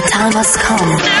The time has come.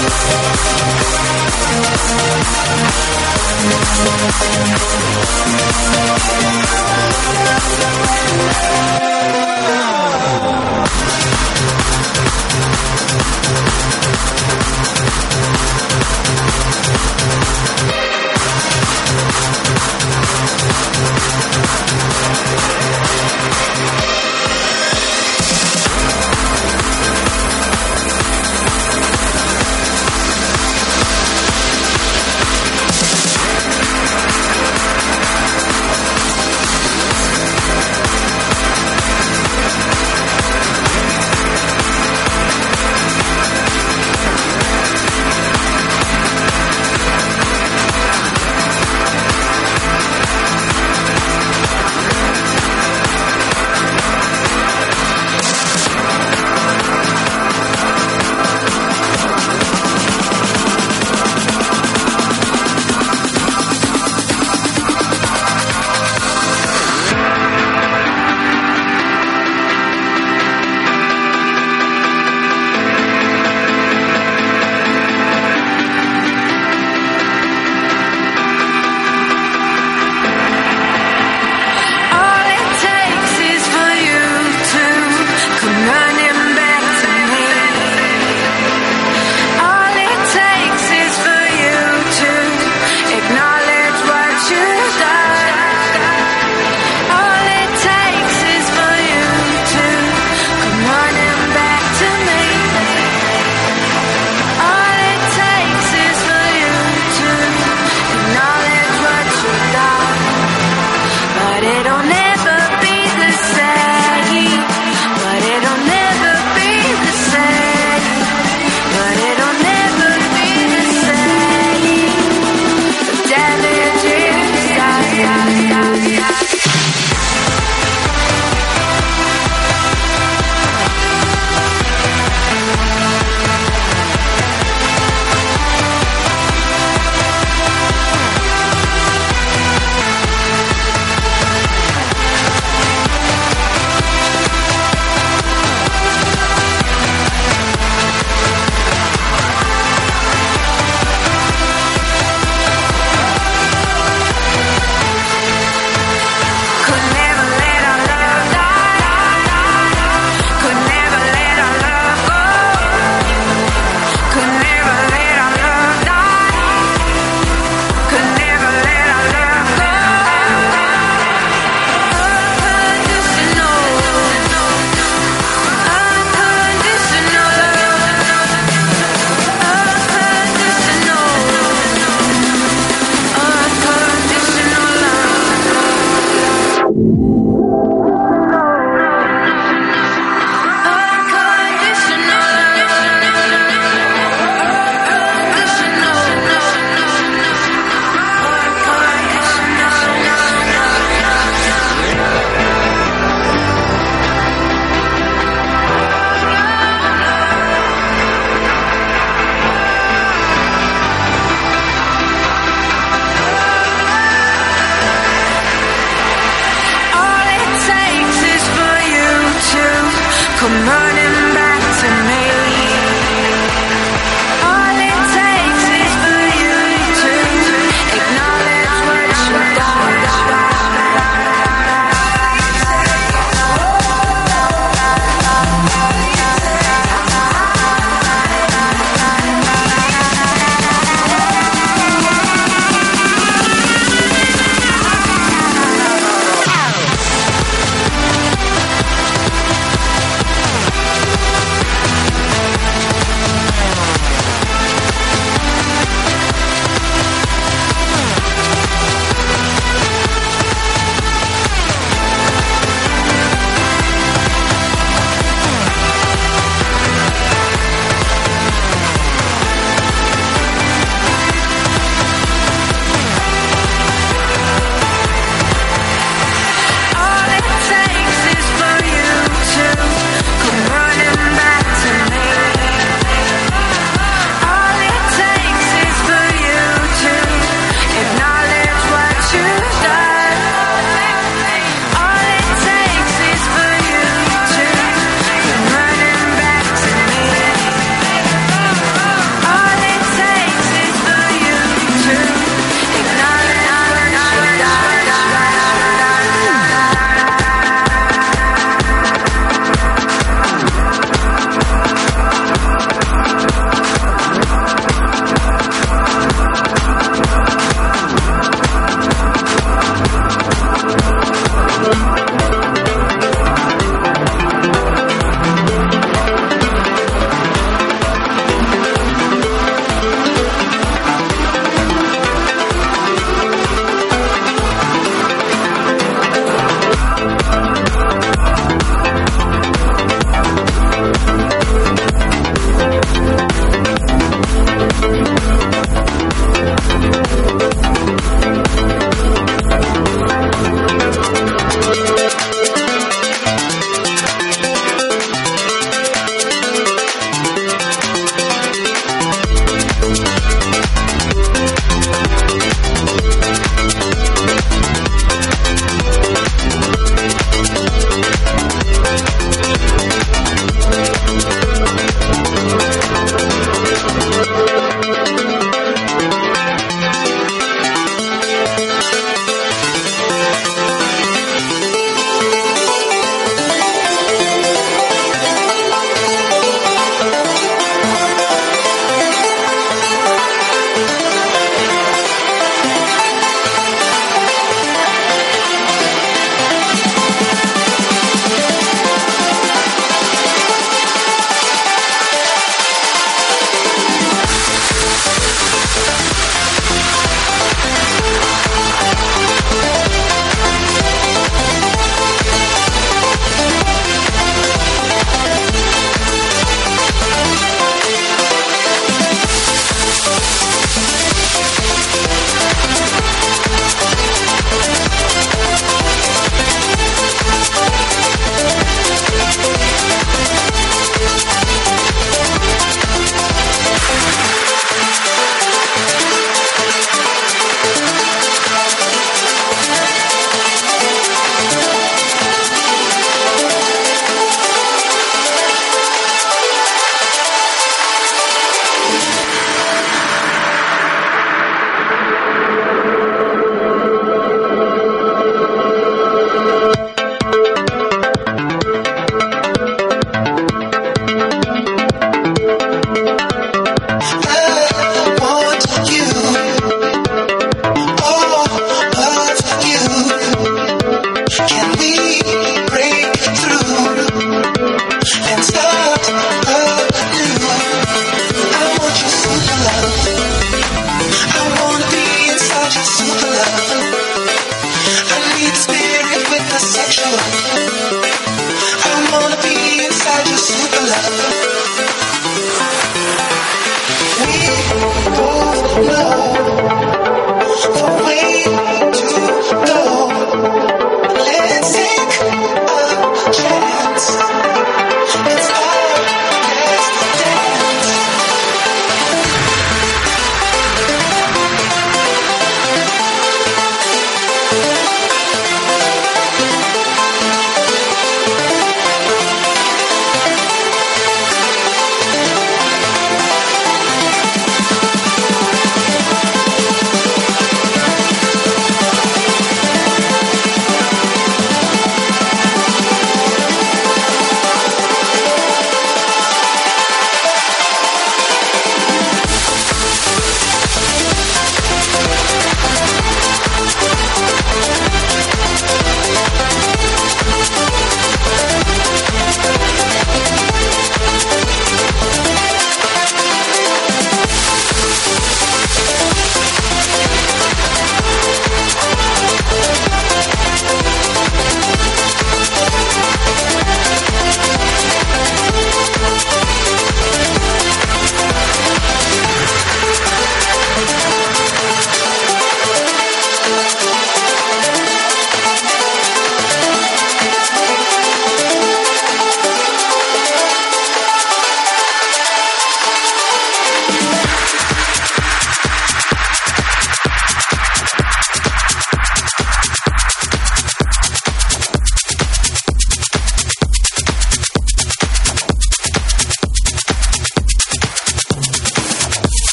We'll.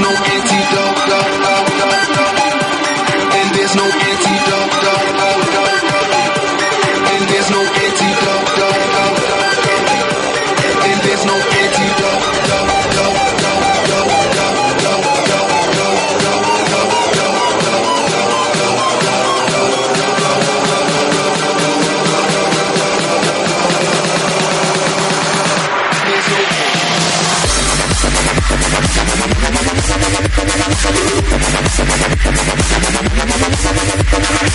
no